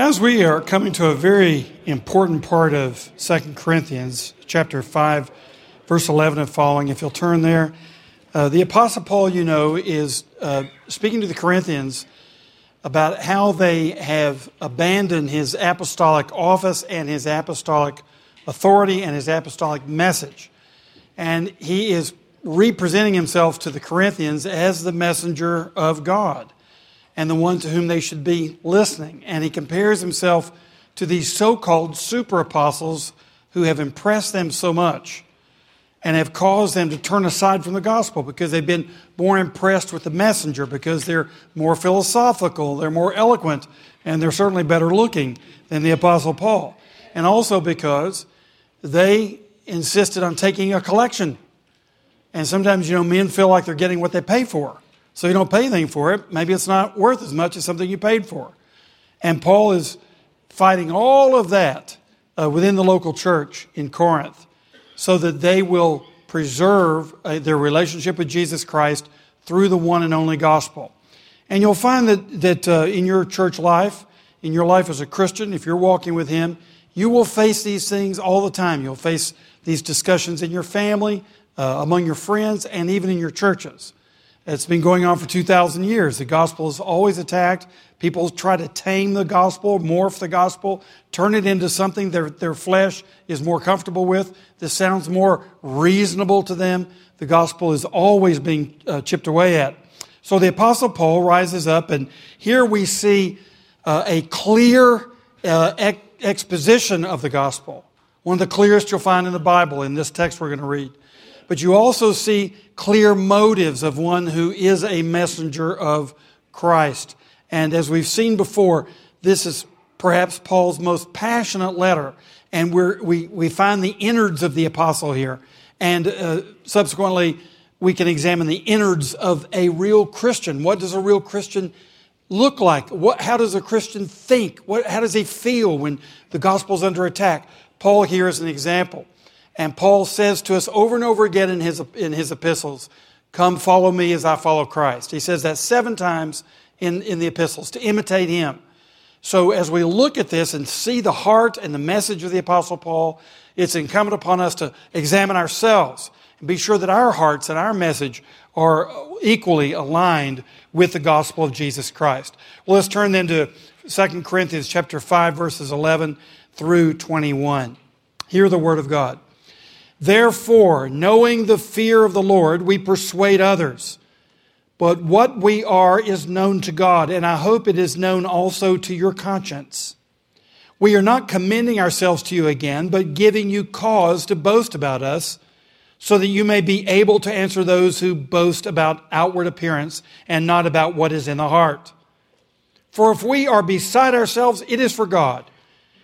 As we are coming to a very important part of 2 Corinthians, chapter 5, verse 11 and following, if you'll turn there, uh, the Apostle Paul, you know, is uh, speaking to the Corinthians about how they have abandoned his apostolic office and his apostolic authority and his apostolic message. And he is representing himself to the Corinthians as the messenger of God and the one to whom they should be listening. And he compares himself to these so called super apostles who have impressed them so much and have caused them to turn aside from the gospel because they've been more impressed with the messenger, because they're more philosophical, they're more eloquent, and they're certainly better looking than the Apostle Paul. And also because they insisted on taking a collection. And sometimes, you know, men feel like they're getting what they pay for. So you don't pay anything for it. Maybe it's not worth as much as something you paid for. And Paul is fighting all of that uh, within the local church in Corinth so that they will preserve uh, their relationship with Jesus Christ through the one and only gospel. And you'll find that, that uh, in your church life, in your life as a Christian, if you're walking with Him, you will face these things all the time. You'll face these discussions in your family, uh, among your friends, and even in your churches. It's been going on for 2,000 years. The gospel is always attacked. People try to tame the gospel, morph the gospel, turn it into something their, their flesh is more comfortable with. This sounds more reasonable to them. The gospel is always being uh, chipped away at. So the Apostle Paul rises up, and here we see uh, a clear uh, ex- exposition of the gospel. One of the clearest you'll find in the Bible in this text we're going to read. But you also see clear motives of one who is a messenger of Christ. And as we've seen before, this is perhaps Paul's most passionate letter. And we we, find the innards of the apostle here. And uh, subsequently, we can examine the innards of a real Christian. What does a real Christian look like? What, how does a Christian think? What, how does he feel when the gospel is under attack? Paul here is an example. And Paul says to us over and over again in his, in his epistles, Come follow me as I follow Christ. He says that seven times in, in the epistles to imitate him. So as we look at this and see the heart and the message of the Apostle Paul, it's incumbent upon us to examine ourselves and be sure that our hearts and our message are equally aligned with the gospel of Jesus Christ. Well, let's turn then to 2 Corinthians chapter 5 verses 11 through 21. Hear the word of God. Therefore, knowing the fear of the Lord, we persuade others. But what we are is known to God, and I hope it is known also to your conscience. We are not commending ourselves to you again, but giving you cause to boast about us, so that you may be able to answer those who boast about outward appearance and not about what is in the heart. For if we are beside ourselves, it is for God.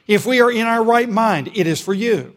If we are in our right mind, it is for you.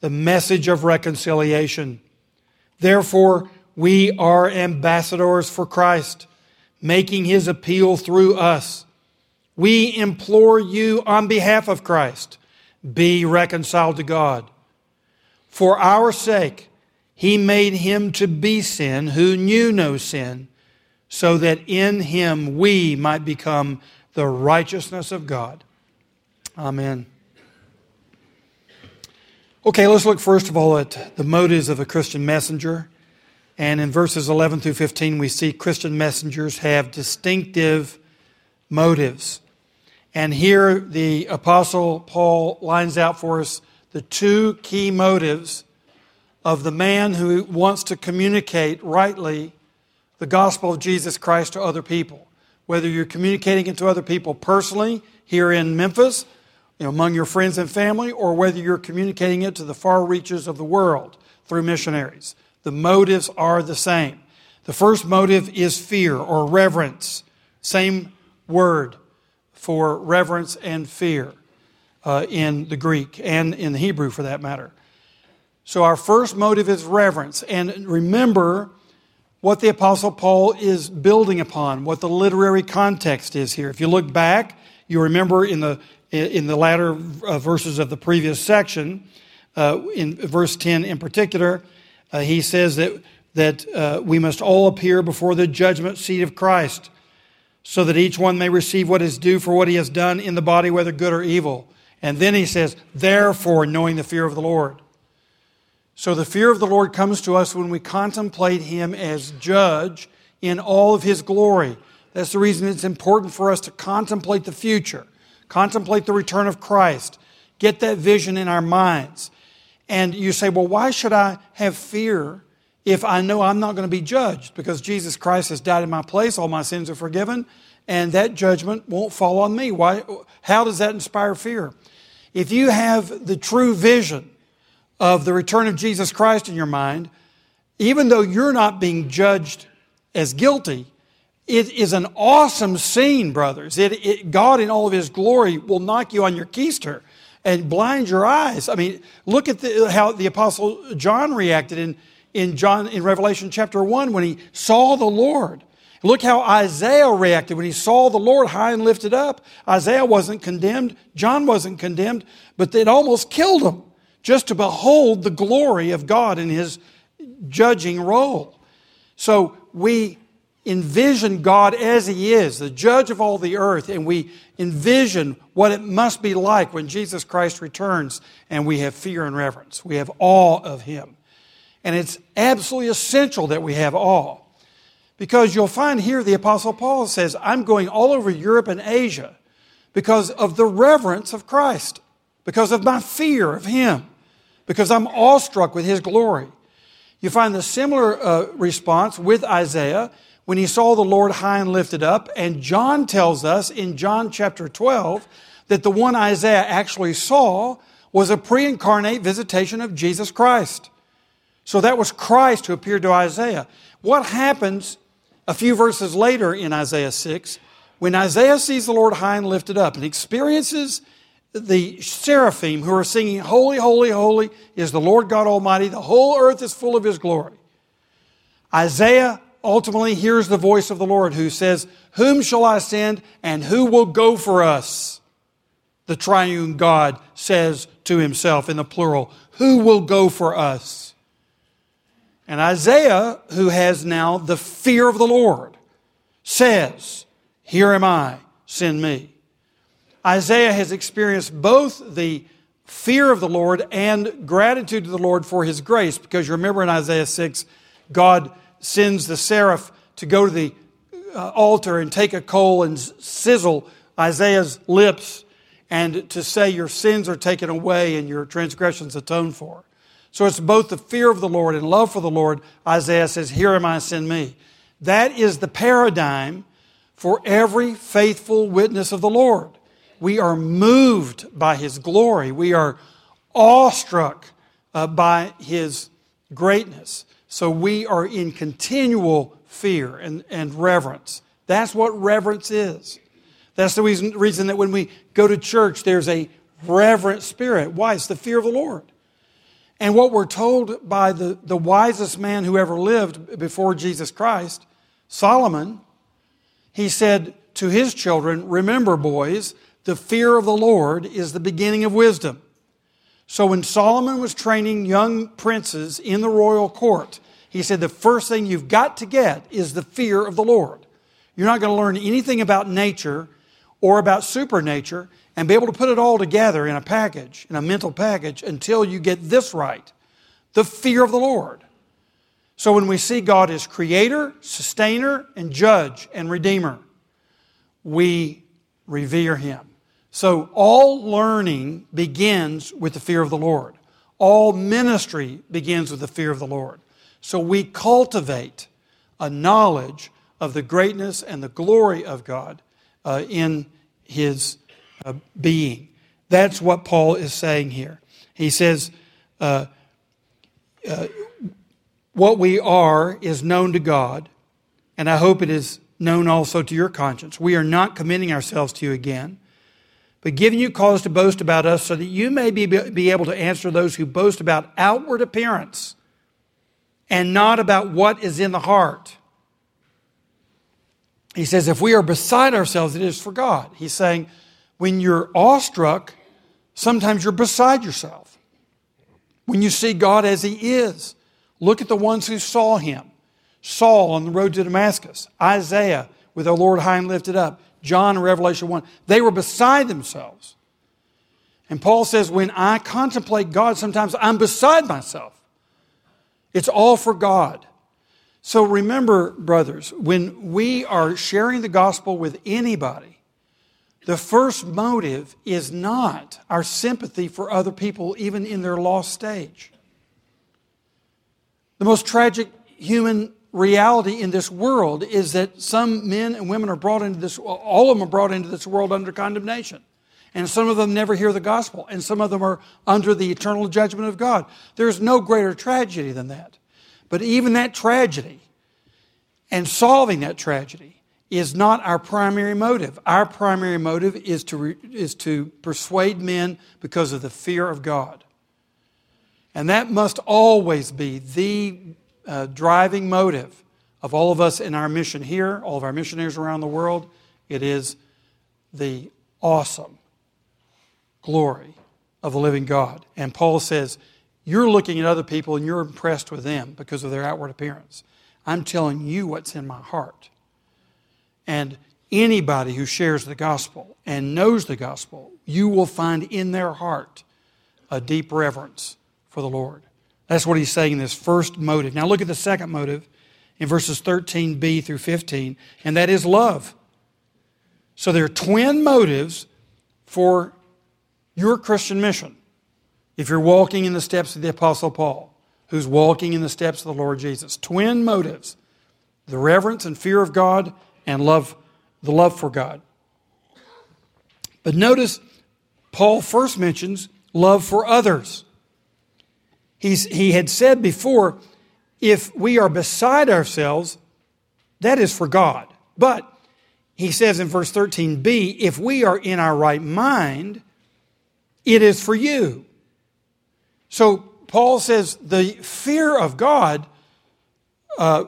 the message of reconciliation. Therefore, we are ambassadors for Christ, making his appeal through us. We implore you on behalf of Christ, be reconciled to God. For our sake, he made him to be sin who knew no sin, so that in him we might become the righteousness of God. Amen. Okay, let's look first of all at the motives of a Christian messenger. And in verses 11 through 15, we see Christian messengers have distinctive motives. And here the Apostle Paul lines out for us the two key motives of the man who wants to communicate rightly the gospel of Jesus Christ to other people. Whether you're communicating it to other people personally here in Memphis, you know, among your friends and family, or whether you're communicating it to the far reaches of the world through missionaries. The motives are the same. The first motive is fear or reverence. Same word for reverence and fear uh, in the Greek and in the Hebrew for that matter. So our first motive is reverence. And remember what the Apostle Paul is building upon, what the literary context is here. If you look back, you remember in the, in the latter uh, verses of the previous section, uh, in verse 10 in particular, uh, he says that, that uh, we must all appear before the judgment seat of Christ so that each one may receive what is due for what he has done in the body, whether good or evil. And then he says, therefore, knowing the fear of the Lord. So the fear of the Lord comes to us when we contemplate him as judge in all of his glory. That's the reason it's important for us to contemplate the future, contemplate the return of Christ, get that vision in our minds. And you say, well, why should I have fear if I know I'm not going to be judged because Jesus Christ has died in my place, all my sins are forgiven, and that judgment won't fall on me. Why, how does that inspire fear? If you have the true vision of the return of Jesus Christ in your mind, even though you're not being judged as guilty, it is an awesome scene, brothers. It, it, God, in all of His glory, will knock you on your keister and blind your eyes. I mean, look at the, how the Apostle John reacted in in John in Revelation chapter 1 when he saw the Lord. Look how Isaiah reacted when he saw the Lord high and lifted up. Isaiah wasn't condemned, John wasn't condemned, but it almost killed him just to behold the glory of God in his judging role. So we envision God as He is, the judge of all the earth, and we envision what it must be like when Jesus Christ returns and we have fear and reverence. We have awe of Him. And it's absolutely essential that we have awe. Because you'll find here the Apostle Paul says, I'm going all over Europe and Asia because of the reverence of Christ, because of my fear of Him, because I'm awestruck with His glory. You find the similar uh, response with Isaiah when he saw the Lord high and lifted up. And John tells us in John chapter 12 that the one Isaiah actually saw was a pre incarnate visitation of Jesus Christ. So that was Christ who appeared to Isaiah. What happens a few verses later in Isaiah 6 when Isaiah sees the Lord high and lifted up and experiences the seraphim who are singing, Holy, holy, holy is the Lord God Almighty. The whole earth is full of His glory. Isaiah ultimately hears the voice of the Lord who says, Whom shall I send and who will go for us? The triune God says to himself in the plural, Who will go for us? And Isaiah, who has now the fear of the Lord, says, Here am I, send me. Isaiah has experienced both the fear of the Lord and gratitude to the Lord for his grace, because you remember in Isaiah 6, God sends the seraph to go to the uh, altar and take a coal and sizzle Isaiah's lips and to say, Your sins are taken away and your transgressions atoned for. So it's both the fear of the Lord and love for the Lord. Isaiah says, Here am I, send me. That is the paradigm for every faithful witness of the Lord. We are moved by His glory. We are awestruck uh, by His greatness. So we are in continual fear and, and reverence. That's what reverence is. That's the reason, reason that when we go to church, there's a reverent spirit. Why? It's the fear of the Lord. And what we're told by the, the wisest man who ever lived before Jesus Christ, Solomon, he said to his children, Remember, boys, the fear of the Lord is the beginning of wisdom. So when Solomon was training young princes in the royal court, he said, The first thing you've got to get is the fear of the Lord. You're not going to learn anything about nature or about supernature and be able to put it all together in a package, in a mental package, until you get this right the fear of the Lord. So when we see God as creator, sustainer, and judge and redeemer, we revere him. So all learning begins with the fear of the Lord. All ministry begins with the fear of the Lord. So we cultivate a knowledge of the greatness and the glory of God uh, in his uh, being. That's what Paul is saying here. He says, uh, uh, What we are is known to God, and I hope it is known also to your conscience. We are not committing ourselves to you again, but giving you cause to boast about us so that you may be, be able to answer those who boast about outward appearance and not about what is in the heart. He says, if we are beside ourselves, it is for God. He's saying, when you're awestruck, sometimes you're beside yourself. When you see God as He is, look at the ones who saw Him Saul on the road to Damascus, Isaiah with the Lord high and lifted up, John in Revelation 1. They were beside themselves. And Paul says, when I contemplate God, sometimes I'm beside myself. It's all for God. So remember, brothers, when we are sharing the gospel with anybody, the first motive is not our sympathy for other people, even in their lost stage. The most tragic human reality in this world is that some men and women are brought into this, all of them are brought into this world under condemnation. And some of them never hear the gospel, and some of them are under the eternal judgment of God. There's no greater tragedy than that. But even that tragedy and solving that tragedy is not our primary motive. Our primary motive is to, is to persuade men because of the fear of God. And that must always be the uh, driving motive of all of us in our mission here, all of our missionaries around the world. It is the awesome glory of the living God. And Paul says, you're looking at other people and you're impressed with them because of their outward appearance. I'm telling you what's in my heart. And anybody who shares the gospel and knows the gospel, you will find in their heart a deep reverence for the Lord. That's what he's saying in this first motive. Now look at the second motive in verses 13b through 15, and that is love. So there are twin motives for your Christian mission if you're walking in the steps of the Apostle Paul, who's walking in the steps of the Lord Jesus. Twin motives the reverence and fear of God and love, the love for God. But notice, Paul first mentions love for others. He's, he had said before, if we are beside ourselves, that is for God. But he says in verse 13b, if we are in our right mind, it is for you. So Paul says the fear of God uh,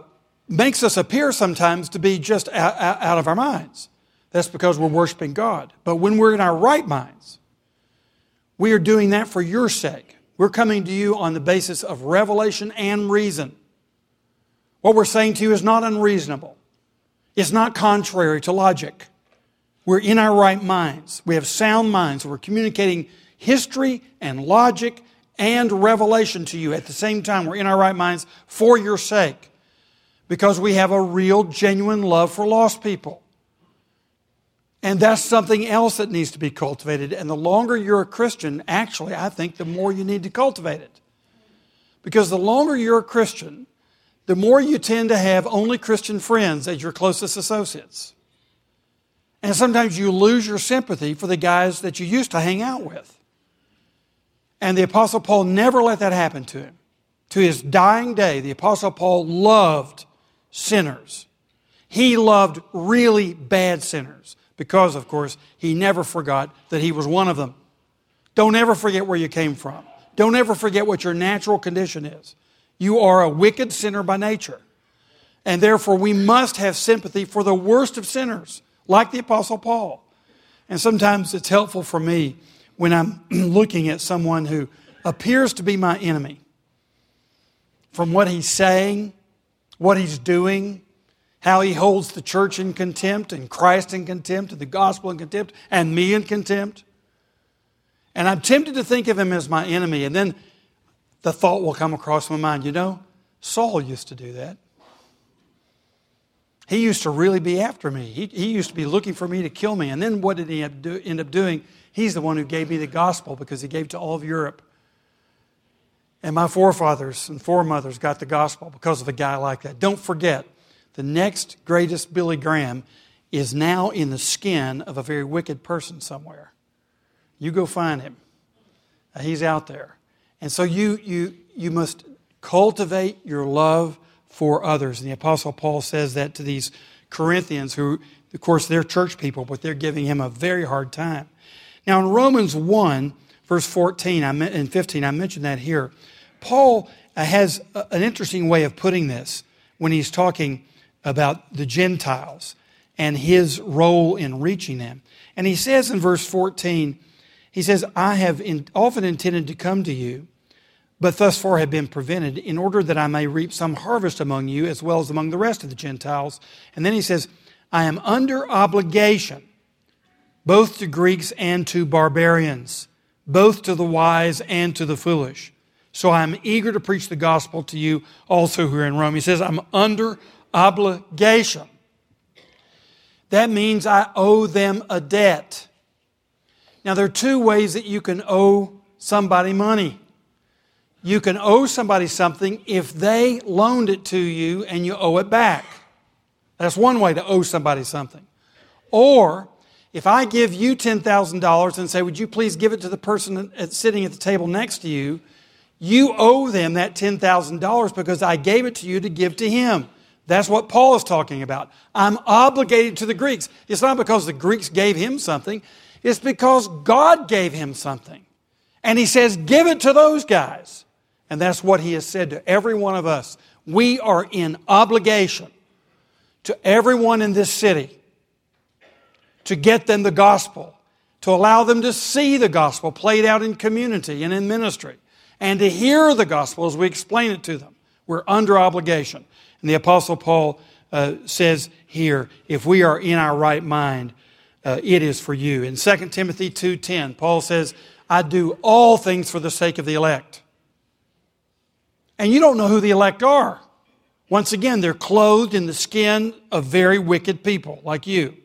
makes us appear sometimes to be just out, out of our minds. That's because we're worshiping God. But when we're in our right minds, we are doing that for your sake. We're coming to you on the basis of revelation and reason. What we're saying to you is not unreasonable. It's not contrary to logic. We're in our right minds. We have sound minds. We're communicating history and logic and revelation to you at the same time. We're in our right minds for your sake because we have a real, genuine love for lost people. And that's something else that needs to be cultivated. And the longer you're a Christian, actually, I think the more you need to cultivate it. Because the longer you're a Christian, the more you tend to have only Christian friends as your closest associates. And sometimes you lose your sympathy for the guys that you used to hang out with. And the Apostle Paul never let that happen to him. To his dying day, the Apostle Paul loved sinners. He loved really bad sinners because, of course, he never forgot that he was one of them. Don't ever forget where you came from. Don't ever forget what your natural condition is. You are a wicked sinner by nature. And therefore, we must have sympathy for the worst of sinners, like the Apostle Paul. And sometimes it's helpful for me when I'm looking at someone who appears to be my enemy from what he's saying, what he's doing, how he holds the church in contempt and Christ in contempt and the gospel in contempt and me in contempt. And I'm tempted to think of him as my enemy. And then the thought will come across my mind you know, Saul used to do that. He used to really be after me. He, he used to be looking for me to kill me. And then what did he end up doing? He's the one who gave me the gospel because he gave to all of Europe. And my forefathers and foremothers got the gospel because of a guy like that. Don't forget, the next greatest Billy Graham is now in the skin of a very wicked person somewhere. You go find him. Uh, he's out there. And so you, you, you must cultivate your love for others. And the Apostle Paul says that to these Corinthians, who, of course, they're church people, but they're giving him a very hard time. Now, in Romans 1, verse 14 and 15, I mentioned that here. Paul uh, has an interesting way of putting this when he's talking about the Gentiles and his role in reaching them. And he says in verse 14, he says, I have in, often intended to come to you, but thus far have been prevented, in order that I may reap some harvest among you as well as among the rest of the Gentiles. And then he says, I am under obligation both to Greeks and to barbarians, both to the wise and to the foolish. So I'm eager to preach the gospel to you also who are in Rome. He says, I'm under obligation. That means I owe them a debt. Now, there are two ways that you can owe somebody money. You can owe somebody something if they loaned it to you and you owe it back. That's one way to owe somebody something. Or if I give you $10,000 and say, Would you please give it to the person sitting at the table next to you? You owe them that $10,000 because I gave it to you to give to him. That's what Paul is talking about. I'm obligated to the Greeks. It's not because the Greeks gave him something, it's because God gave him something. And he says, Give it to those guys. And that's what he has said to every one of us. We are in obligation to everyone in this city to get them the gospel, to allow them to see the gospel played out in community and in ministry, and to hear the gospel as we explain it to them. We're under obligation. And the Apostle Paul uh, says here, if we are in our right mind, uh, it is for you. In 2 Timothy 2.10, Paul says, I do all things for the sake of the elect. And you don't know who the elect are. Once again, they're clothed in the skin of very wicked people like you.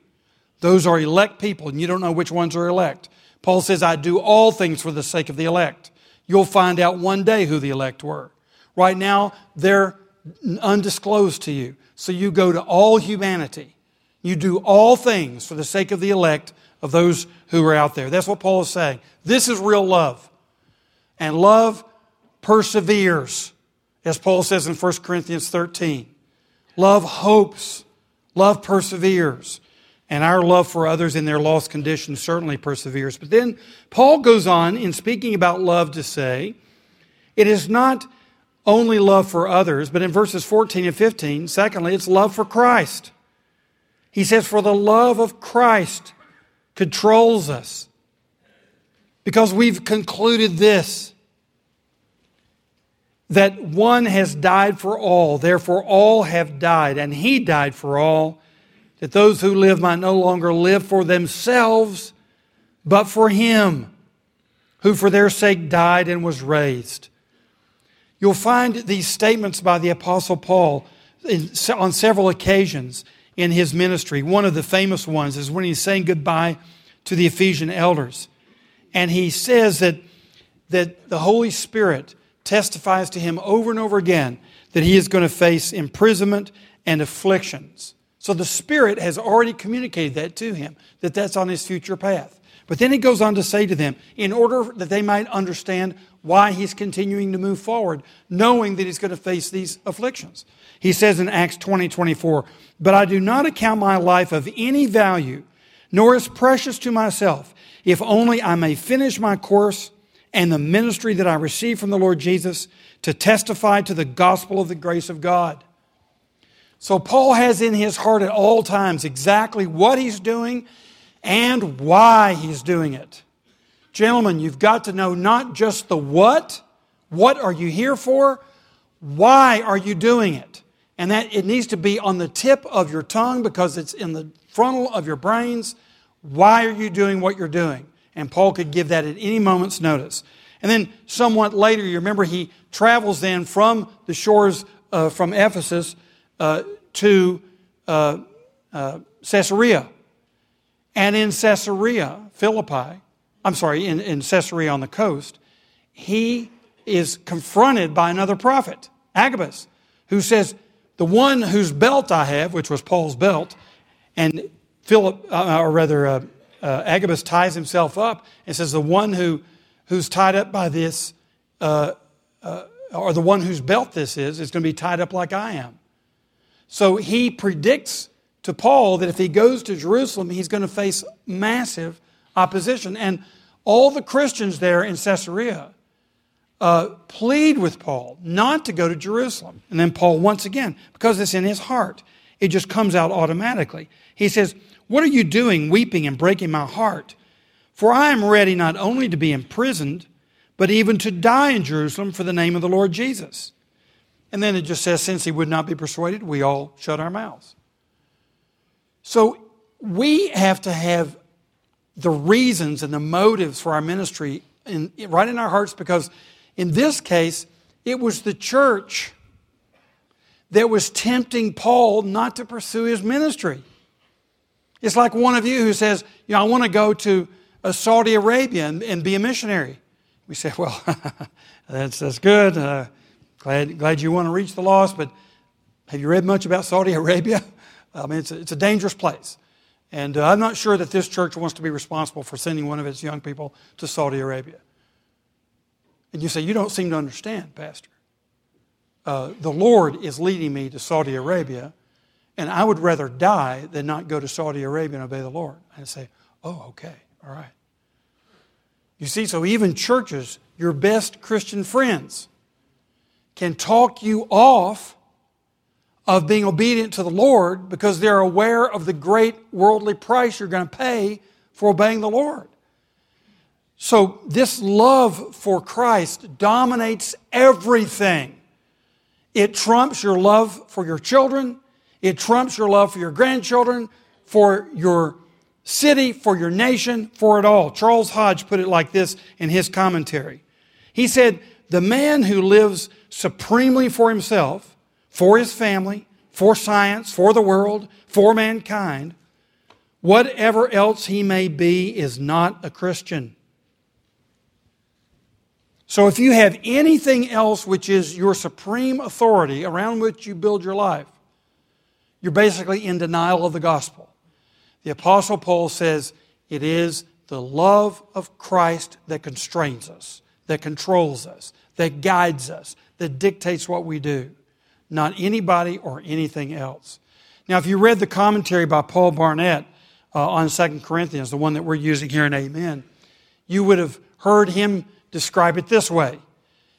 Those are elect people, and you don't know which ones are elect. Paul says, I do all things for the sake of the elect. You'll find out one day who the elect were. Right now, they're undisclosed to you. So you go to all humanity. You do all things for the sake of the elect of those who are out there. That's what Paul is saying. This is real love. And love perseveres, as Paul says in 1 Corinthians 13. Love hopes. Love perseveres. And our love for others in their lost condition certainly perseveres. But then Paul goes on in speaking about love to say, it is not only love for others, but in verses 14 and 15, secondly, it's love for Christ. He says, For the love of Christ controls us. Because we've concluded this that one has died for all, therefore all have died, and he died for all that those who live might no longer live for themselves, but for him who for their sake died and was raised. You'll find these statements by the Apostle Paul on several occasions in his ministry. One of the famous ones is when he's saying goodbye to the Ephesian elders. And he says that, that the Holy Spirit testifies to him over and over again that he is going to face imprisonment and afflictions. So the Spirit has already communicated that to him, that that's on his future path. But then he goes on to say to them, in order that they might understand why he's continuing to move forward, knowing that he's going to face these afflictions. He says in Acts 20 24, But I do not account my life of any value, nor is precious to myself, if only I may finish my course and the ministry that I received from the Lord Jesus to testify to the gospel of the grace of God. So Paul has in his heart at all times exactly what he's doing and why he's doing it. Gentlemen, you've got to know not just the what, what are you here for? Why are you doing it? And that it needs to be on the tip of your tongue because it's in the frontal of your brains. Why are you doing what you're doing? And Paul could give that at any moment's notice. And then, somewhat later, you remember he travels then from the shores uh, from Ephesus uh, to uh, uh, Caesarea. And in Caesarea, Philippi, I'm sorry, in, in Caesarea on the coast, he is confronted by another prophet, Agabus, who says, The one whose belt I have, which was Paul's belt, and Philip, uh, or rather, uh, uh, Agabus ties himself up and says, The one who, who's tied up by this, uh, uh, or the one whose belt this is, is going to be tied up like I am. So he predicts to Paul that if he goes to Jerusalem, he's going to face massive opposition. And all the Christians there in Caesarea uh, plead with Paul not to go to Jerusalem. And then Paul, once again, because it's in his heart, it just comes out automatically. He says, What are you doing, weeping and breaking my heart? For I am ready not only to be imprisoned, but even to die in Jerusalem for the name of the Lord Jesus. And then it just says, Since he would not be persuaded, we all shut our mouths. So we have to have the reasons and the motives for our ministry in, right in our hearts because in this case, it was the church that was tempting Paul not to pursue his ministry. It's like one of you who says, you know, I want to go to uh, Saudi Arabia and, and, be a missionary. We say, well, that's, that's good. Uh, glad, glad you want to reach the lost, but have you read much about Saudi Arabia? I mean, it's a, it's a dangerous place. And uh, I'm not sure that this church wants to be responsible for sending one of its young people to Saudi Arabia. And you say, You don't seem to understand, Pastor. Uh, the Lord is leading me to Saudi Arabia, and I would rather die than not go to Saudi Arabia and obey the Lord. I say, Oh, okay, all right. You see, so even churches, your best Christian friends, can talk you off of being obedient to the Lord because they're aware of the great worldly price you're going to pay for obeying the Lord. So, this love for Christ dominates everything. It trumps your love for your children, it trumps your love for your grandchildren, for your city, for your nation, for it all. Charles Hodge put it like this in his commentary. He said, The man who lives supremely for himself, for his family, for science, for the world, for mankind, whatever else he may be, is not a Christian. So if you have anything else which is your supreme authority around which you build your life, you're basically in denial of the gospel. The Apostle Paul says it is the love of Christ that constrains us, that controls us, that guides us, that dictates what we do, not anybody or anything else. Now, if you read the commentary by Paul Barnett uh, on 2 Corinthians, the one that we're using here in Amen, you would have heard him describe it this way.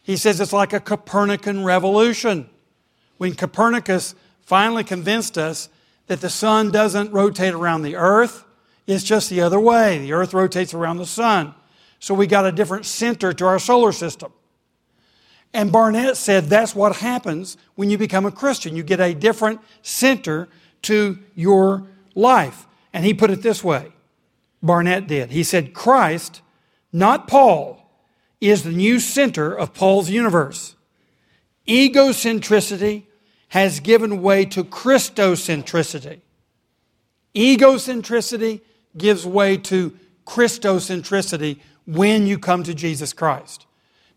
He says it's like a Copernican revolution. When Copernicus finally convinced us that the sun doesn't rotate around the earth, it's just the other way. The earth rotates around the sun. So we got a different center to our solar system. And Barnett said that's what happens when you become a Christian. You get a different center to your life. And he put it this way Barnett did. He said, Christ, not Paul, is the new center of Paul's universe. Egocentricity has given way to Christocentricity. Egocentricity gives way to Christocentricity when you come to Jesus Christ.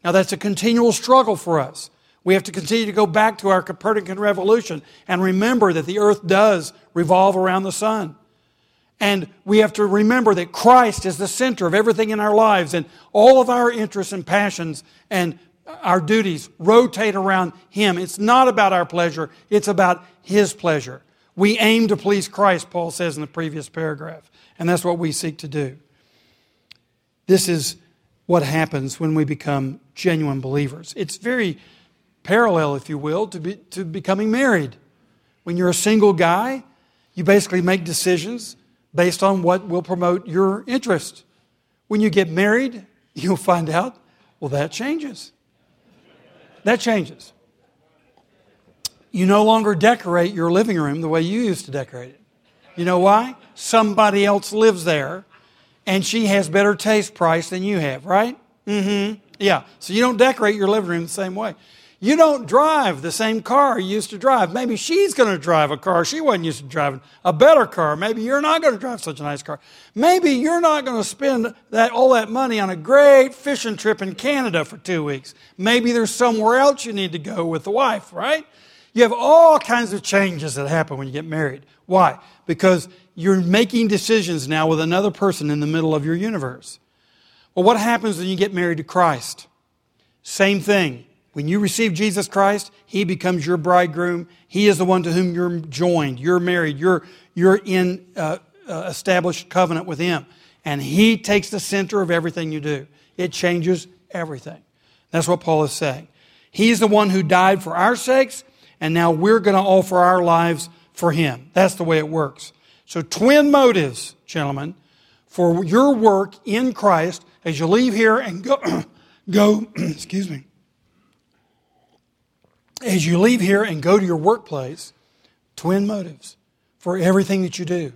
Now, that's a continual struggle for us. We have to continue to go back to our Copernican revolution and remember that the earth does revolve around the sun. And we have to remember that Christ is the center of everything in our lives, and all of our interests and passions and our duties rotate around Him. It's not about our pleasure, it's about His pleasure. We aim to please Christ, Paul says in the previous paragraph, and that's what we seek to do. This is what happens when we become genuine believers. It's very parallel, if you will, to, be, to becoming married. When you're a single guy, you basically make decisions based on what will promote your interest. When you get married, you'll find out, well, that changes. That changes. You no longer decorate your living room the way you used to decorate it. You know why? Somebody else lives there and she has better taste price than you have, right? Mm-hmm. Yeah. So you don't decorate your living room the same way. You don't drive the same car you used to drive. Maybe she's going to drive a car she wasn't used to driving, a better car. Maybe you're not going to drive such a nice car. Maybe you're not going to spend that, all that money on a great fishing trip in Canada for two weeks. Maybe there's somewhere else you need to go with the wife, right? You have all kinds of changes that happen when you get married. Why? Because you're making decisions now with another person in the middle of your universe. Well, what happens when you get married to Christ? Same thing. When you receive Jesus Christ, He becomes your bridegroom. He is the one to whom you're joined. You're married. You're, you're in uh, uh, established covenant with Him. And He takes the center of everything you do. It changes everything. That's what Paul is saying. He's the one who died for our sakes, and now we're going to offer our lives for Him. That's the way it works. So, twin motives, gentlemen, for your work in Christ as you leave here and go, go excuse me, as you leave here and go to your workplace, twin motives for everything that you do.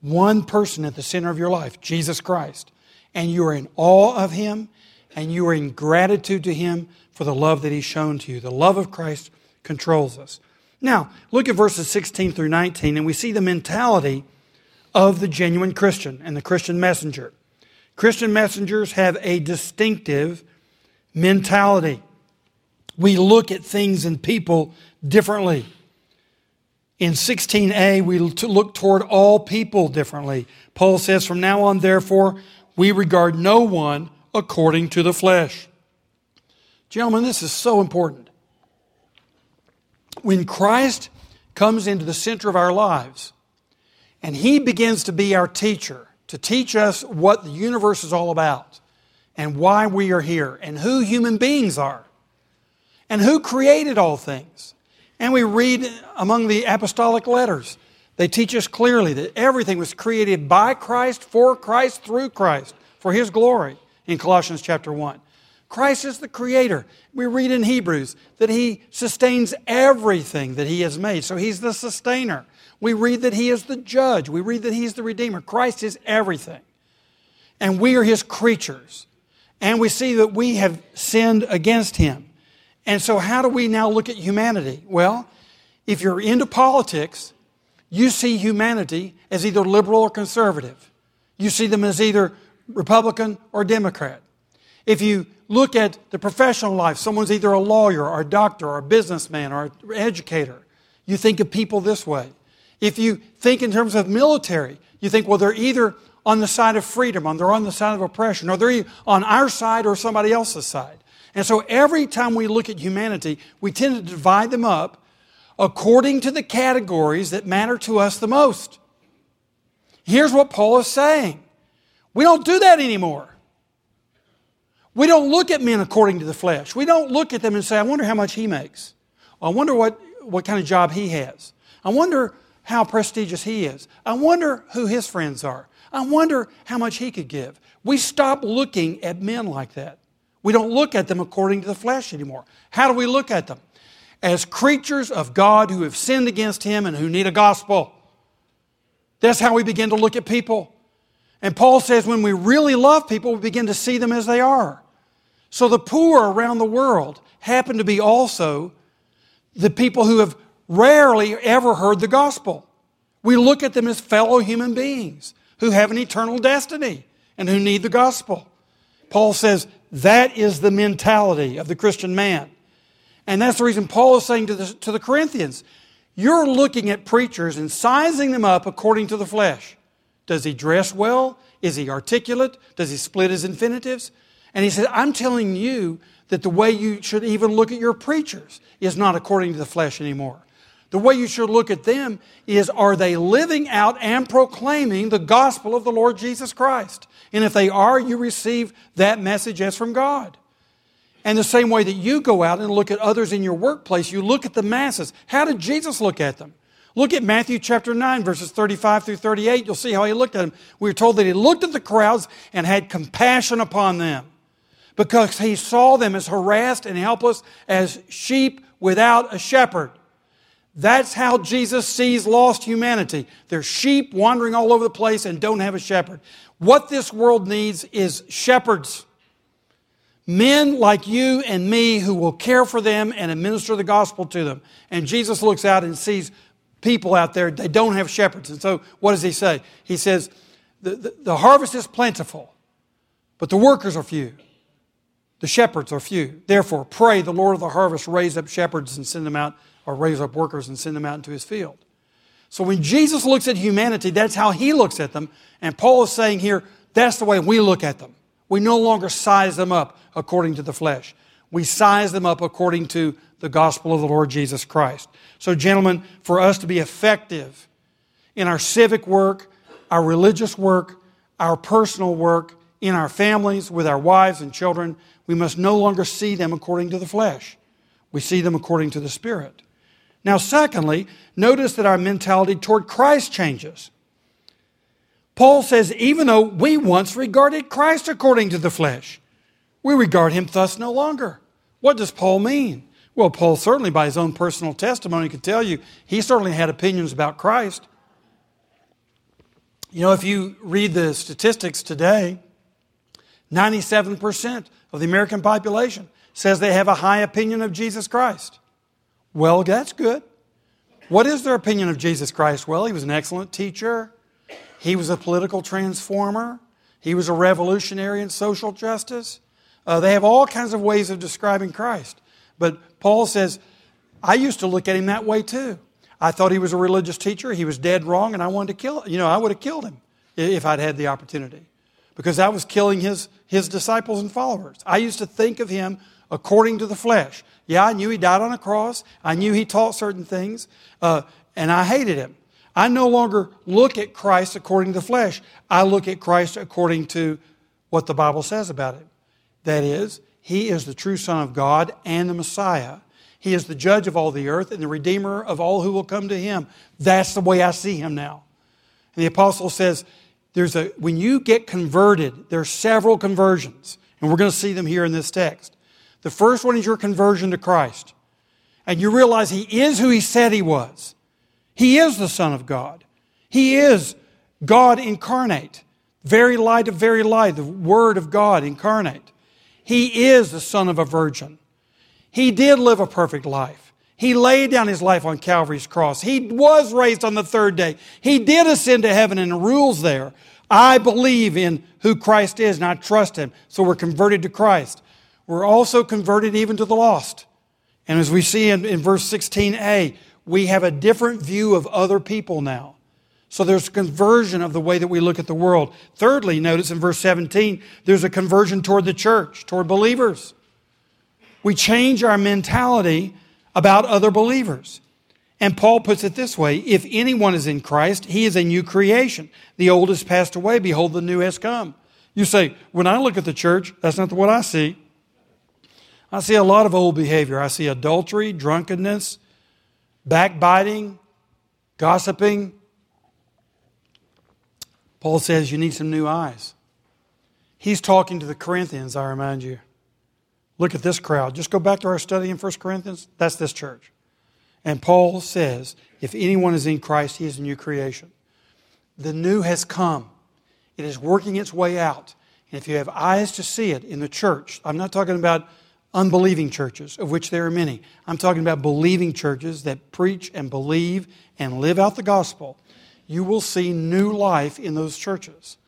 One person at the center of your life, Jesus Christ. And you are in awe of Him and you are in gratitude to Him for the love that He's shown to you. The love of Christ controls us. Now, look at verses 16 through 19, and we see the mentality of the genuine Christian and the Christian messenger. Christian messengers have a distinctive mentality we look at things and people differently. In 16a, we look toward all people differently. Paul says, From now on, therefore, we regard no one according to the flesh. Gentlemen, this is so important. When Christ comes into the center of our lives and he begins to be our teacher, to teach us what the universe is all about and why we are here and who human beings are, and who created all things. And we read among the apostolic letters, they teach us clearly that everything was created by Christ, for Christ, through Christ, for His glory in Colossians chapter 1. Christ is the creator. We read in Hebrews that He sustains everything that He has made. So He's the sustainer. We read that He is the judge. We read that He's the redeemer. Christ is everything. And we are His creatures. And we see that we have sinned against Him. And so, how do we now look at humanity? Well, if you're into politics, you see humanity as either liberal or conservative. You see them as either Republican or Democrat. If you look at the professional life, someone's either a lawyer or a doctor or a businessman or an educator. You think of people this way. If you think in terms of military, you think, well, they're either on the side of freedom, or they're on the side of oppression, or they're on our side or somebody else's side. And so every time we look at humanity, we tend to divide them up according to the categories that matter to us the most. Here's what Paul is saying we don't do that anymore. We don't look at men according to the flesh. We don't look at them and say, I wonder how much he makes. I wonder what, what kind of job he has. I wonder how prestigious he is. I wonder who his friends are. I wonder how much he could give. We stop looking at men like that. We don't look at them according to the flesh anymore. How do we look at them? As creatures of God who have sinned against Him and who need a gospel. That's how we begin to look at people. And Paul says when we really love people, we begin to see them as they are. So the poor around the world happen to be also the people who have rarely ever heard the gospel. We look at them as fellow human beings who have an eternal destiny and who need the gospel. Paul says that is the mentality of the Christian man. And that's the reason Paul is saying to the, to the Corinthians, you're looking at preachers and sizing them up according to the flesh. Does he dress well? Is he articulate? Does he split his infinitives? And he said, I'm telling you that the way you should even look at your preachers is not according to the flesh anymore. The way you should look at them is are they living out and proclaiming the gospel of the Lord Jesus Christ? And if they are, you receive that message as from God. And the same way that you go out and look at others in your workplace, you look at the masses. How did Jesus look at them? Look at Matthew chapter 9, verses 35 through 38. You'll see how he looked at them. We are told that he looked at the crowds and had compassion upon them because he saw them as harassed and helpless as sheep without a shepherd. That's how Jesus sees lost humanity. They're sheep wandering all over the place and don't have a shepherd. What this world needs is shepherds, Men like you and me who will care for them and administer the gospel to them. And Jesus looks out and sees people out there, they don't have shepherds. And so what does he say? He says, The, the, the harvest is plentiful, but the workers are few. The shepherds are few. Therefore, pray the Lord of the harvest raise up shepherds and send them out, or raise up workers and send them out into his field. So when Jesus looks at humanity, that's how he looks at them. And Paul is saying here, that's the way we look at them. We no longer size them up according to the flesh. We size them up according to the gospel of the Lord Jesus Christ. So, gentlemen, for us to be effective in our civic work, our religious work, our personal work, in our families, with our wives and children, we must no longer see them according to the flesh. We see them according to the Spirit. Now, secondly, notice that our mentality toward Christ changes. Paul says, even though we once regarded Christ according to the flesh, we regard him thus no longer. What does Paul mean? Well, Paul certainly, by his own personal testimony, could tell you he certainly had opinions about Christ. You know, if you read the statistics today, 97% of the American population says they have a high opinion of Jesus Christ. Well, that's good. What is their opinion of Jesus Christ? Well, he was an excellent teacher. He was a political transformer. He was a revolutionary in social justice. Uh, they have all kinds of ways of describing Christ. But Paul says, I used to look at him that way too. I thought he was a religious teacher. He was dead wrong, and I wanted to kill him. You know, I would have killed him if I'd had the opportunity because I was killing his, his disciples and followers. I used to think of him according to the flesh. Yeah, I knew he died on a cross. I knew he taught certain things, uh, and I hated him. I no longer look at Christ according to the flesh. I look at Christ according to what the Bible says about him. That is, he is the true Son of God and the Messiah. He is the judge of all the earth and the Redeemer of all who will come to him. That's the way I see him now. And the apostle says, there's a, when you get converted, there are several conversions, and we're going to see them here in this text. The first one is your conversion to Christ. And you realize he is who he said he was. He is the Son of God. He is God incarnate, very light of very light, the Word of God incarnate. He is the Son of a virgin. He did live a perfect life. He laid down his life on Calvary's cross. He was raised on the third day. He did ascend to heaven and rules there. I believe in who Christ is and I trust him. So we're converted to Christ. We're also converted even to the lost. And as we see in, in verse 16a, we have a different view of other people now. So there's conversion of the way that we look at the world. Thirdly, notice in verse 17, there's a conversion toward the church, toward believers. We change our mentality about other believers. And Paul puts it this way if anyone is in Christ, he is a new creation. The old has passed away, behold, the new has come. You say, when I look at the church, that's not what I see. I see a lot of old behavior. I see adultery, drunkenness, backbiting, gossiping. Paul says you need some new eyes. He's talking to the Corinthians, I remind you. Look at this crowd. Just go back to our study in 1 Corinthians. That's this church. And Paul says, if anyone is in Christ, he is a new creation. The new has come, it is working its way out. And if you have eyes to see it in the church, I'm not talking about unbelieving churches, of which there are many. I'm talking about believing churches that preach and believe and live out the gospel. You will see new life in those churches.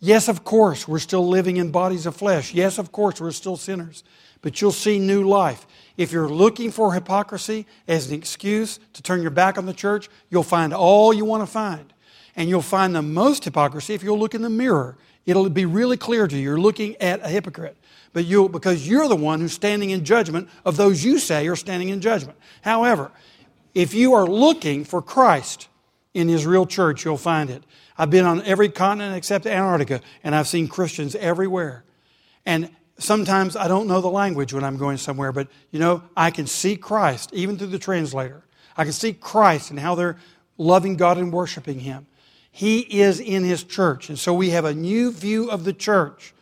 Yes, of course, we're still living in bodies of flesh. Yes, of course, we're still sinners. But you'll see new life. If you're looking for hypocrisy as an excuse to turn your back on the church, you'll find all you want to find. And you'll find the most hypocrisy if you'll look in the mirror. It'll be really clear to you. You're looking at a hypocrite but you because you're the one who's standing in judgment of those you say are standing in judgment. However, if you are looking for Christ in his real church, you'll find it. I've been on every continent except Antarctica, and I've seen Christians everywhere. And sometimes I don't know the language when I'm going somewhere, but you know, I can see Christ even through the translator. I can see Christ and how they're loving God and worshiping Him. He is in His church. And so we have a new view of the church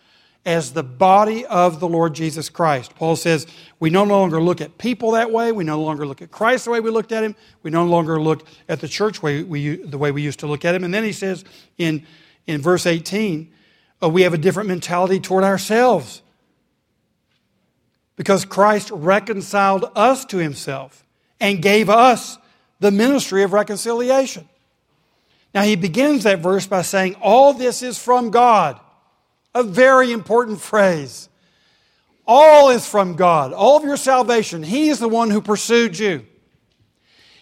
as the body of the Lord Jesus Christ. Paul says we no longer look at people that way. We no longer look at Christ the way we looked at him. We no longer look at the church way we, the way we used to look at him. And then he says in, in verse 18, uh, we have a different mentality toward ourselves. Because Christ reconciled us to himself and gave us the ministry of reconciliation. Now, he begins that verse by saying, All this is from God. A very important phrase. All is from God. All of your salvation. He is the one who pursued you.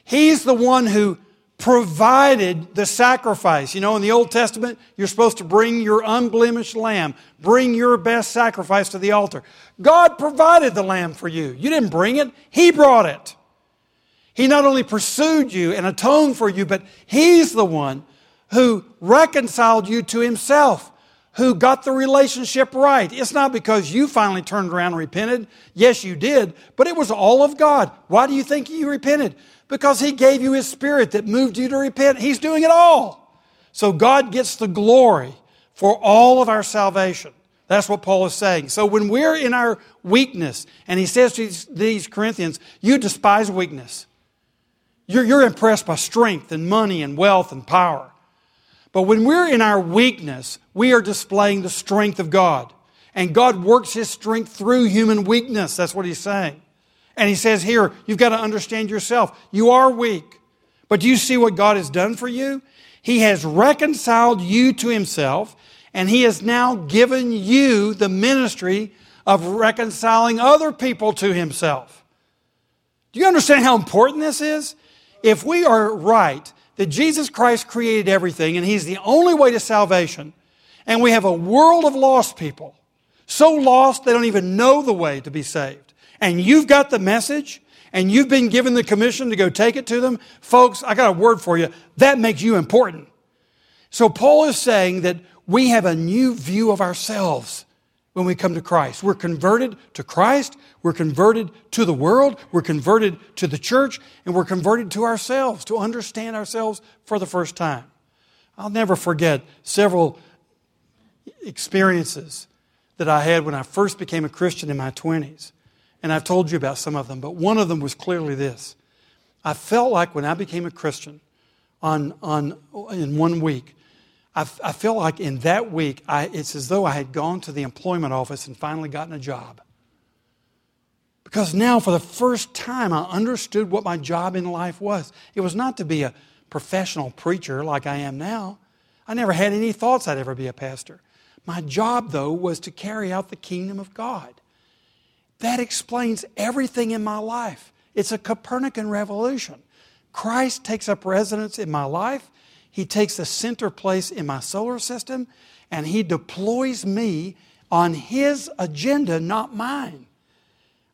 He's the one who provided the sacrifice. You know, in the Old Testament, you're supposed to bring your unblemished lamb, bring your best sacrifice to the altar. God provided the lamb for you. You didn't bring it, He brought it. He not only pursued you and atoned for you, but He's the one who reconciled you to Himself, who got the relationship right. It's not because you finally turned around and repented. Yes, you did, but it was all of God. Why do you think you repented? Because He gave you His Spirit that moved you to repent. He's doing it all. So God gets the glory for all of our salvation. That's what Paul is saying. So when we're in our weakness, and he says to these Corinthians, you despise weakness. You're, you're impressed by strength and money and wealth and power. But when we're in our weakness, we are displaying the strength of God. And God works His strength through human weakness. That's what He's saying. And he says here, you've got to understand yourself. You are weak. But do you see what God has done for you? He has reconciled you to himself, and he has now given you the ministry of reconciling other people to himself. Do you understand how important this is? If we are right that Jesus Christ created everything and he's the only way to salvation, and we have a world of lost people, so lost they don't even know the way to be saved and you've got the message and you've been given the commission to go take it to them, folks, I got a word for you. That makes you important. So Paul is saying that we have a new view of ourselves when we come to Christ. We're converted to Christ, we're converted to the world, we're converted to the church, and we're converted to ourselves, to understand ourselves for the first time. I'll never forget several experiences that I had when I first became a Christian in my 20s. And I've told you about some of them, but one of them was clearly this. I felt like when I became a Christian on, on, in one week, I, I felt like in that week, I, it's as though I had gone to the employment office and finally gotten a job. Because now, for the first time, I understood what my job in life was. It was not to be a professional preacher like I am now. I never had any thoughts I'd ever be a pastor. My job, though, was to carry out the kingdom of God. That explains everything in my life. It's a Copernican revolution. Christ takes up residence in my life, He takes the center place in my solar system, and He deploys me on His agenda, not mine.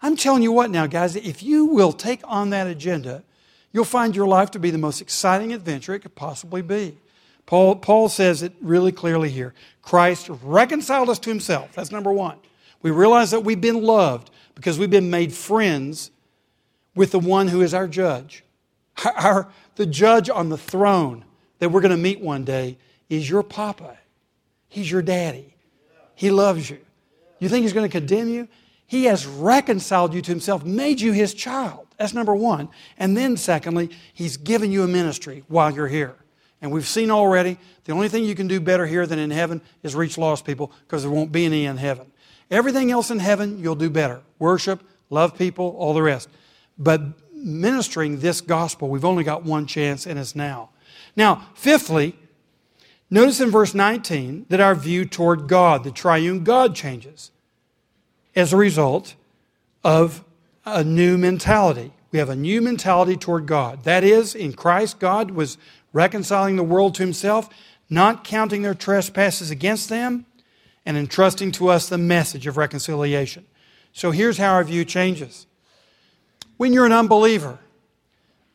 I'm telling you what now, guys, if you will take on that agenda, you'll find your life to be the most exciting adventure it could possibly be. Paul, Paul says it really clearly here Christ reconciled us to Himself. That's number one. We realize that we've been loved because we've been made friends with the one who is our judge. Our, the judge on the throne that we're going to meet one day is your papa. He's your daddy. He loves you. You think he's going to condemn you? He has reconciled you to himself, made you his child. That's number one. And then, secondly, he's given you a ministry while you're here. And we've seen already the only thing you can do better here than in heaven is reach lost people because there won't be any in heaven. Everything else in heaven, you'll do better. Worship, love people, all the rest. But ministering this gospel, we've only got one chance, and it's now. Now, fifthly, notice in verse 19 that our view toward God, the triune God, changes as a result of a new mentality. We have a new mentality toward God. That is, in Christ, God was reconciling the world to himself, not counting their trespasses against them, and entrusting to us the message of reconciliation. So here's how our view changes. When you're an unbeliever,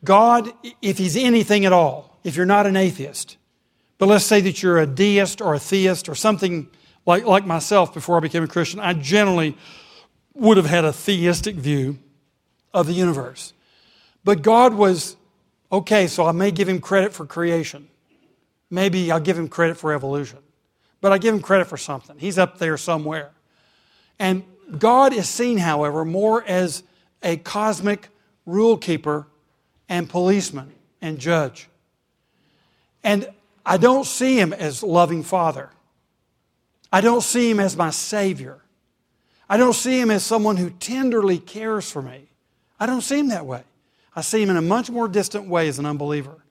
God, if He's anything at all, if you're not an atheist, but let's say that you're a deist or a theist or something like, like myself before I became a Christian, I generally would have had a theistic view of the universe. But God was, okay, so I may give Him credit for creation. Maybe I'll give Him credit for evolution but I give him credit for something. He's up there somewhere. And God is seen, however, more as a cosmic rule keeper and policeman and judge. And I don't see him as loving father. I don't see him as my savior. I don't see him as someone who tenderly cares for me. I don't see him that way. I see him in a much more distant way as an unbeliever.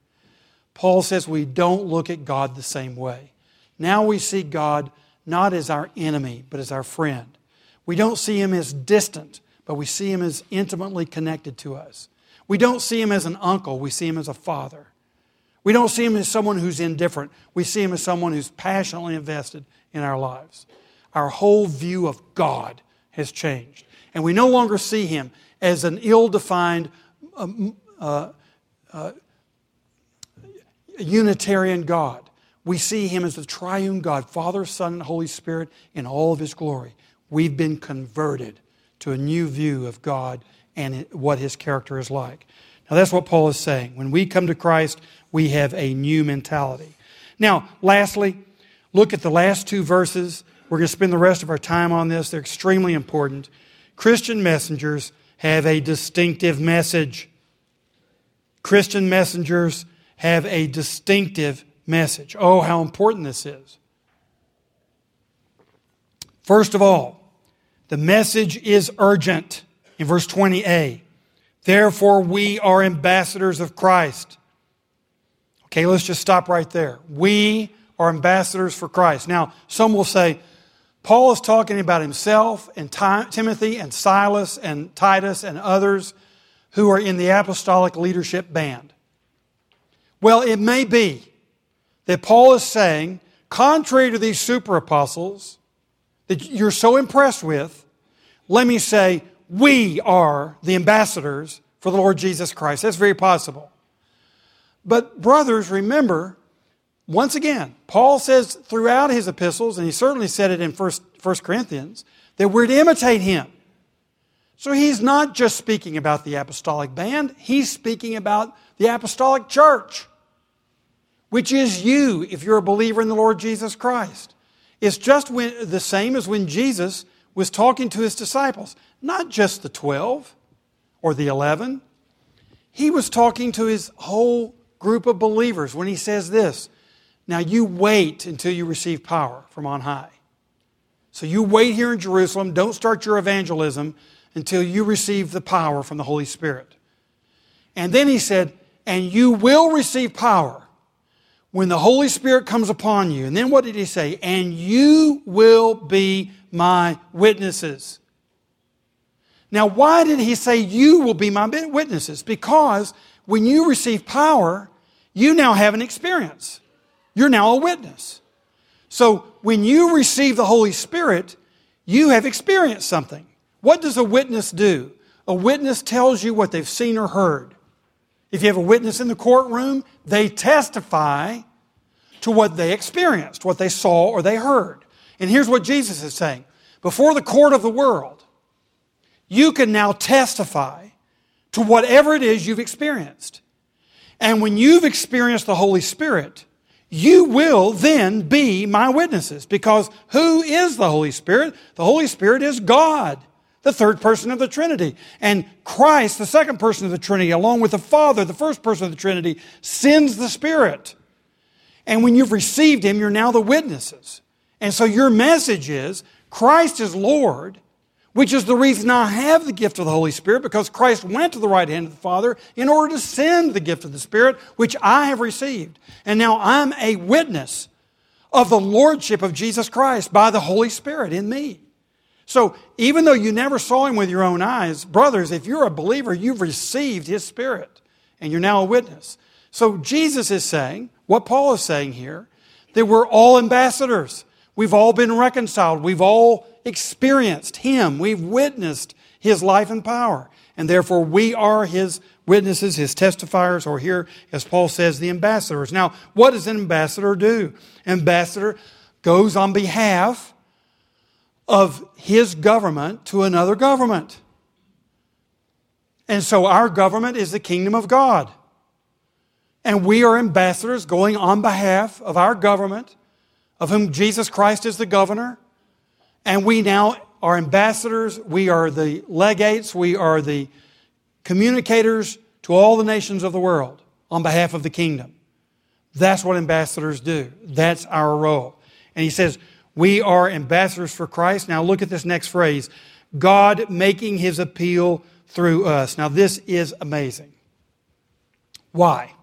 Paul says we don't look at God the same way. Now we see God not as our enemy, but as our friend. We don't see him as distant, but we see him as intimately connected to us. We don't see him as an uncle, we see him as a father. We don't see him as someone who's indifferent. We see him as someone who's passionately invested in our lives. Our whole view of God has changed. And we no longer see him as an ill defined um, uh, uh, Unitarian God. We see him as the triune God, Father, Son, and Holy Spirit in all of his glory. We've been converted to a new view of God and what his character is like. Now, that's what Paul is saying. When we come to Christ, we have a new mentality. Now, lastly, look at the last two verses. We're going to spend the rest of our time on this. They're extremely important. Christian messengers have a distinctive message. Christian messengers have a distinctive message. Oh, how important this is. First of all, the message is urgent in verse 20a. Therefore, we are ambassadors of Christ. Okay, let's just stop right there. We are ambassadors for Christ. Now, some will say, Paul is talking about himself and Timothy and Silas and Titus and others who are in the apostolic leadership band. Well, it may be that Paul is saying, contrary to these super apostles that you're so impressed with, let me say, we are the ambassadors for the Lord Jesus Christ. That's very possible. But, brothers, remember, once again, Paul says throughout his epistles, and he certainly said it in 1 Corinthians, that we're to imitate him. So he's not just speaking about the apostolic band, he's speaking about the apostolic church, which is you if you're a believer in the Lord Jesus Christ. It's just when, the same as when Jesus was talking to his disciples not just the 12 or the 11. He was talking to his whole group of believers when he says this Now you wait until you receive power from on high. So you wait here in Jerusalem. Don't start your evangelism until you receive the power from the Holy Spirit. And then he said, And you will receive power when the Holy Spirit comes upon you. And then what did he say? And you will be my witnesses now, why did he say, You will be my witnesses? Because when you receive power, you now have an experience. You're now a witness. So, when you receive the Holy Spirit, you have experienced something. What does a witness do? A witness tells you what they've seen or heard. If you have a witness in the courtroom, they testify to what they experienced, what they saw or they heard. And here's what Jesus is saying Before the court of the world, you can now testify to whatever it is you've experienced. And when you've experienced the Holy Spirit, you will then be my witnesses. Because who is the Holy Spirit? The Holy Spirit is God, the third person of the Trinity. And Christ, the second person of the Trinity, along with the Father, the first person of the Trinity, sends the Spirit. And when you've received Him, you're now the witnesses. And so your message is Christ is Lord which is the reason I have the gift of the Holy Spirit, because Christ went to the right hand of the Father in order to send the gift of the Spirit, which I have received. And now I'm a witness of the Lordship of Jesus Christ by the Holy Spirit in me. So even though you never saw him with your own eyes, brothers, if you're a believer, you've received his Spirit, and you're now a witness. So Jesus is saying, what Paul is saying here, that we're all ambassadors. We've all been reconciled. We've all experienced Him. We've witnessed His life and power. And therefore, we are His witnesses, His testifiers, or here, as Paul says, the ambassadors. Now, what does an ambassador do? Ambassador goes on behalf of his government to another government. And so our government is the kingdom of God. And we are ambassadors going on behalf of our government, of whom Jesus Christ is the governor, and we now are ambassadors, we are the legates, we are the communicators to all the nations of the world on behalf of the kingdom. That's what ambassadors do. That's our role. And he says, We are ambassadors for Christ. Now look at this next phrase God making his appeal through us. Now, this is amazing. Why?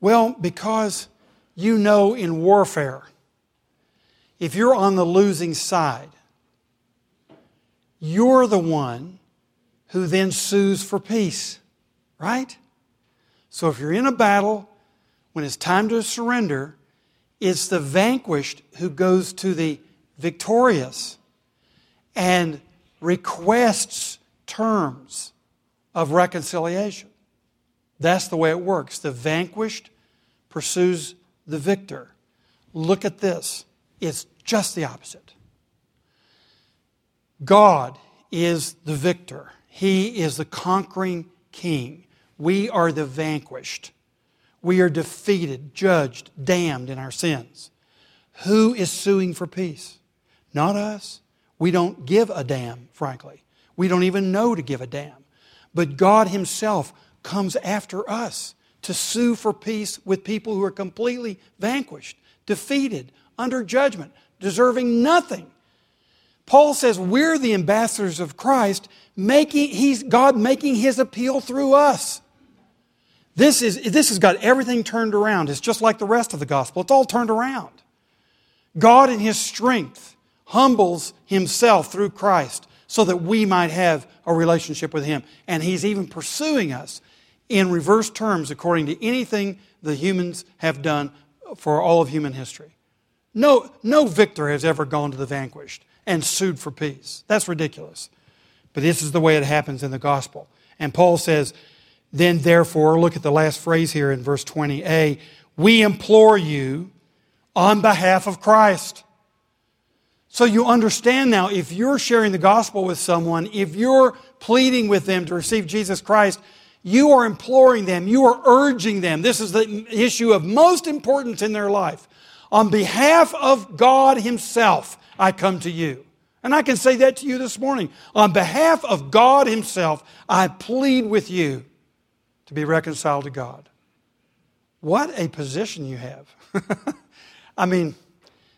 Well, because you know in warfare, if you're on the losing side, you're the one who then sues for peace, right? So if you're in a battle, when it's time to surrender, it's the vanquished who goes to the victorious and requests terms of reconciliation. That's the way it works. The vanquished pursues the victor. Look at this. It's just the opposite. God is the victor, He is the conquering king. We are the vanquished. We are defeated, judged, damned in our sins. Who is suing for peace? Not us. We don't give a damn, frankly. We don't even know to give a damn. But God Himself comes after us to sue for peace with people who are completely vanquished, defeated, under judgment, deserving nothing. Paul says we're the ambassadors of Christ, making he's God making his appeal through us. This is this has got everything turned around. It's just like the rest of the gospel. It's all turned around. God in his strength humbles himself through Christ so that we might have a relationship with him. And he's even pursuing us in reverse terms according to anything the humans have done for all of human history. No, no victor has ever gone to the vanquished and sued for peace. That's ridiculous. But this is the way it happens in the gospel. And Paul says, then therefore, look at the last phrase here in verse 20a, we implore you on behalf of Christ. So you understand now, if you're sharing the gospel with someone, if you're pleading with them to receive Jesus Christ, you are imploring them, you are urging them. This is the issue of most importance in their life. On behalf of God Himself, I come to you. And I can say that to you this morning. On behalf of God Himself, I plead with you to be reconciled to God. What a position you have. I mean,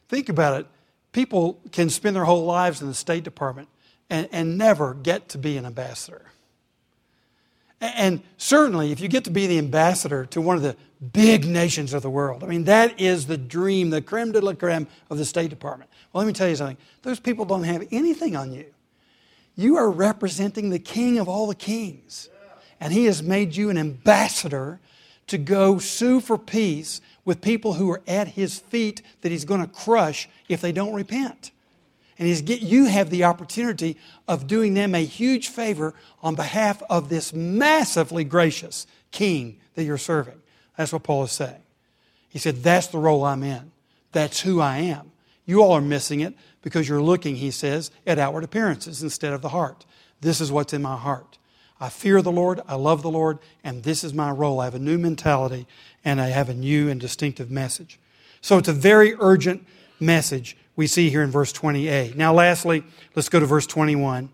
think about it people can spend their whole lives in the State Department and, and never get to be an ambassador. And certainly, if you get to be the ambassador to one of the big nations of the world, I mean, that is the dream, the creme de la creme of the State Department. Well, let me tell you something. Those people don't have anything on you. You are representing the king of all the kings. And he has made you an ambassador to go sue for peace with people who are at his feet that he's going to crush if they don't repent. And get, you have the opportunity of doing them a huge favor on behalf of this massively gracious king that you're serving. That's what Paul is saying. He said, That's the role I'm in. That's who I am. You all are missing it because you're looking, he says, at outward appearances instead of the heart. This is what's in my heart. I fear the Lord, I love the Lord, and this is my role. I have a new mentality and I have a new and distinctive message. So it's a very urgent message we see here in verse 20a. Now, lastly, let's go to verse 21.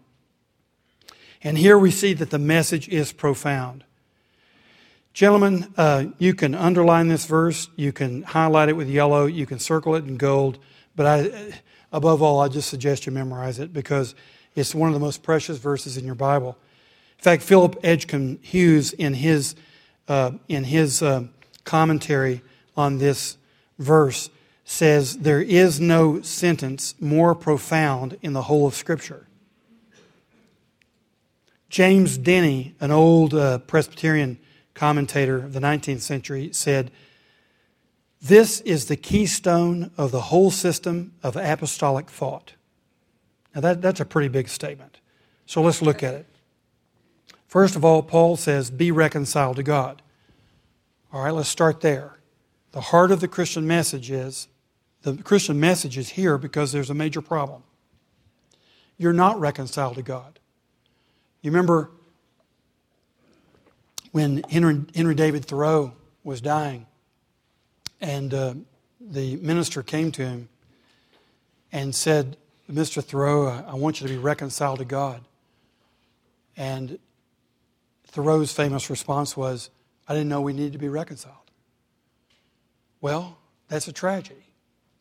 And here we see that the message is profound. Gentlemen, uh, you can underline this verse, you can highlight it with yellow, you can circle it in gold, but I, above all, I just suggest you memorize it because it's one of the most precious verses in your Bible. In fact, Philip Edgcumbe Hughes, in his, uh, in his uh, commentary on this verse, says there is no sentence more profound in the whole of Scripture. James Denney, an old uh, Presbyterian commentator of the 19th century, said, This is the keystone of the whole system of apostolic thought. Now, that, that's a pretty big statement. So let's look at it. First of all, Paul says, Be reconciled to God. All right, let's start there. The heart of the Christian message is the Christian message is here because there's a major problem. You're not reconciled to God. You remember when Henry, Henry David Thoreau was dying, and uh, the minister came to him and said, Mr. Thoreau, I want you to be reconciled to God. And Thoreau's famous response was, I didn't know we needed to be reconciled. Well, that's a tragedy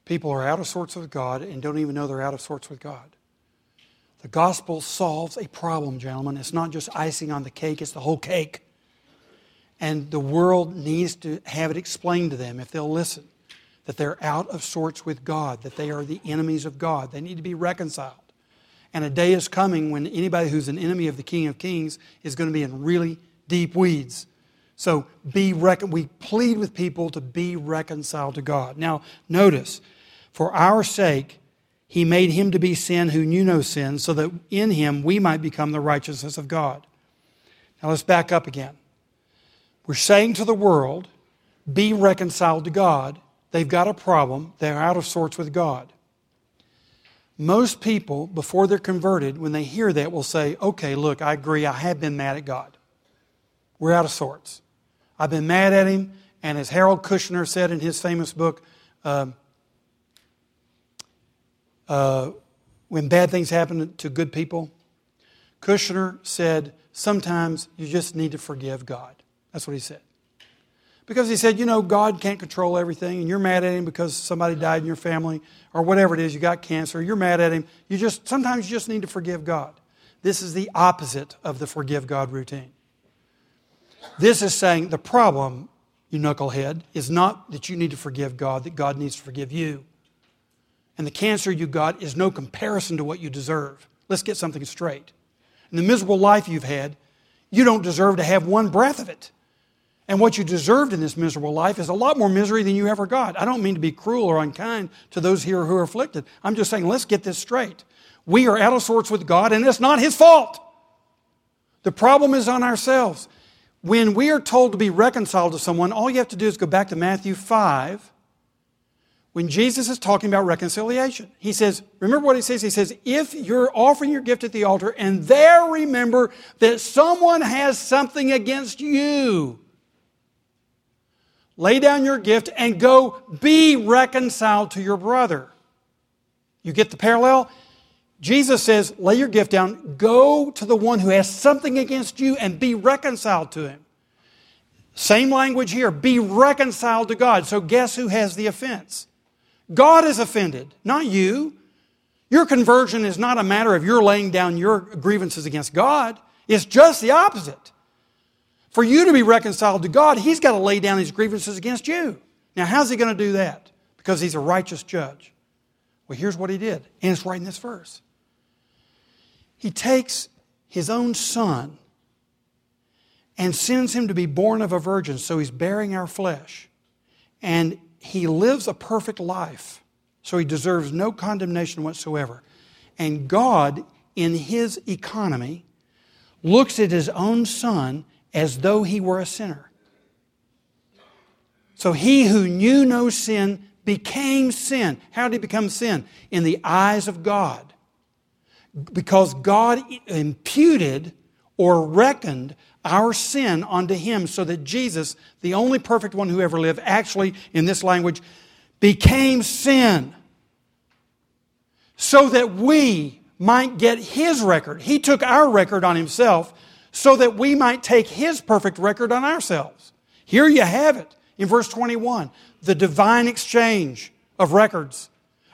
People are out of sorts with God and don't even know they're out of sorts with God. The gospel solves a problem, gentlemen. It's not just icing on the cake, it's the whole cake. And the world needs to have it explained to them if they'll listen that they're out of sorts with God, that they are the enemies of God. They need to be reconciled. And a day is coming when anybody who's an enemy of the King of Kings is going to be in really deep weeds. So be recon- we plead with people to be reconciled to God. Now, notice, for our sake, he made him to be sin who knew no sin, so that in him we might become the righteousness of God. Now let's back up again. We're saying to the world, be reconciled to God. They've got a problem. They're out of sorts with God. Most people, before they're converted, when they hear that, will say, okay, look, I agree, I have been mad at God. We're out of sorts. I've been mad at him, and as Harold Kushner said in his famous book, um, uh, when bad things happen to good people, Kushner said, sometimes you just need to forgive God. That's what he said. Because he said, you know, God can't control everything, and you're mad at him because somebody died in your family, or whatever it is, you got cancer, you're mad at him. You just sometimes you just need to forgive God. This is the opposite of the forgive God routine. This is saying the problem, you knucklehead, is not that you need to forgive God, that God needs to forgive you. And the cancer you got is no comparison to what you deserve. Let's get something straight. In the miserable life you've had, you don't deserve to have one breath of it. And what you deserved in this miserable life is a lot more misery than you ever got. I don't mean to be cruel or unkind to those here who are afflicted. I'm just saying, let's get this straight. We are out of sorts with God, and it's not His fault. The problem is on ourselves. When we are told to be reconciled to someone, all you have to do is go back to Matthew 5 when Jesus is talking about reconciliation. He says, remember what he says? He says, if you're offering your gift at the altar and there remember that someone has something against you, lay down your gift and go be reconciled to your brother. You get the parallel? Jesus says, lay your gift down, go to the one who has something against you and be reconciled to him. Same language here, be reconciled to God. So guess who has the offense? God is offended, not you. Your conversion is not a matter of your laying down your grievances against God. It's just the opposite. For you to be reconciled to God, He's got to lay down His grievances against you. Now, how's He going to do that? Because He's a righteous judge. Well, here's what He did, and it's right in this verse. He takes His own Son and sends Him to be born of a virgin, so He's bearing our flesh. And he lives a perfect life, so he deserves no condemnation whatsoever. And God, in his economy, looks at his own son as though he were a sinner. So he who knew no sin became sin. How did he become sin? In the eyes of God. Because God imputed or reckoned our sin onto him so that Jesus, the only perfect one who ever lived, actually, in this language, became sin so that we might get his record. He took our record on himself so that we might take his perfect record on ourselves. Here you have it in verse 21 the divine exchange of records.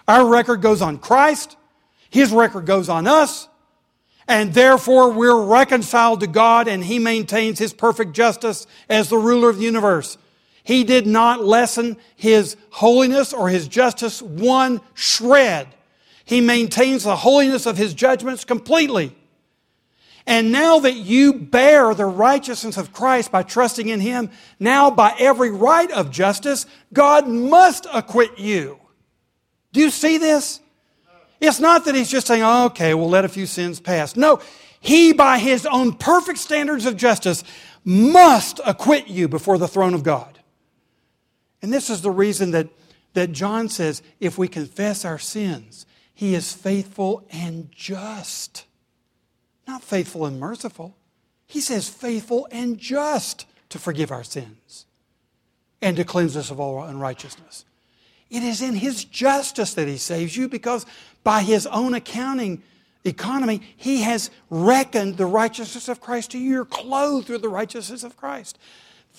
Our record goes on Christ, his record goes on us, and therefore we're reconciled to God and He maintains His perfect justice as the ruler of the universe. He did not lessen His holiness or His justice one shred. He maintains the holiness of His judgments completely. And now that you bear the righteousness of Christ by trusting in Him, now by every right of justice, God must acquit you. Do you see this? It's not that he's just saying, oh, okay, we'll let a few sins pass. No, he, by his own perfect standards of justice, must acquit you before the throne of God. And this is the reason that, that John says, if we confess our sins, he is faithful and just. Not faithful and merciful. He says faithful and just to forgive our sins and to cleanse us of all unrighteousness. It is in His justice that He saves you because by His own accounting economy, He has reckoned the righteousness of Christ to you. You're clothed with the righteousness of Christ.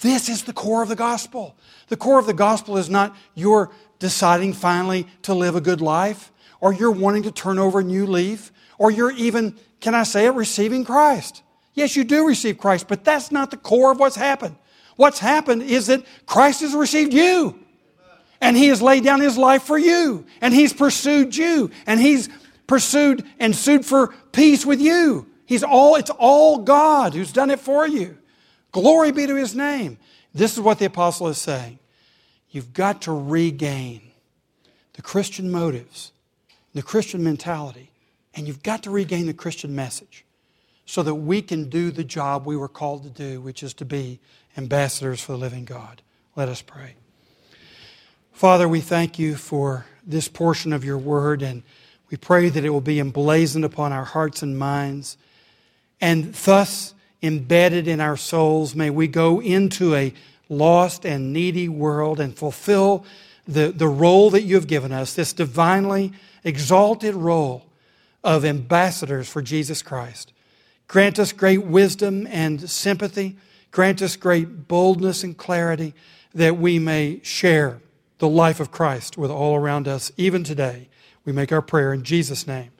This is the core of the gospel. The core of the gospel is not your deciding finally to live a good life, or you're wanting to turn over a new leaf, or you're even, can I say it, receiving Christ. Yes, you do receive Christ, but that's not the core of what's happened. What's happened is that Christ has received you. And he has laid down his life for you. And he's pursued you. And he's pursued and sued for peace with you. He's all, it's all God who's done it for you. Glory be to his name. This is what the apostle is saying. You've got to regain the Christian motives, the Christian mentality, and you've got to regain the Christian message so that we can do the job we were called to do, which is to be ambassadors for the living God. Let us pray. Father, we thank you for this portion of your word, and we pray that it will be emblazoned upon our hearts and minds, and thus embedded in our souls. May we go into a lost and needy world and fulfill the, the role that you have given us, this divinely exalted role of ambassadors for Jesus Christ. Grant us great wisdom and sympathy. Grant us great boldness and clarity that we may share the life of Christ with all around us, even today. We make our prayer in Jesus' name.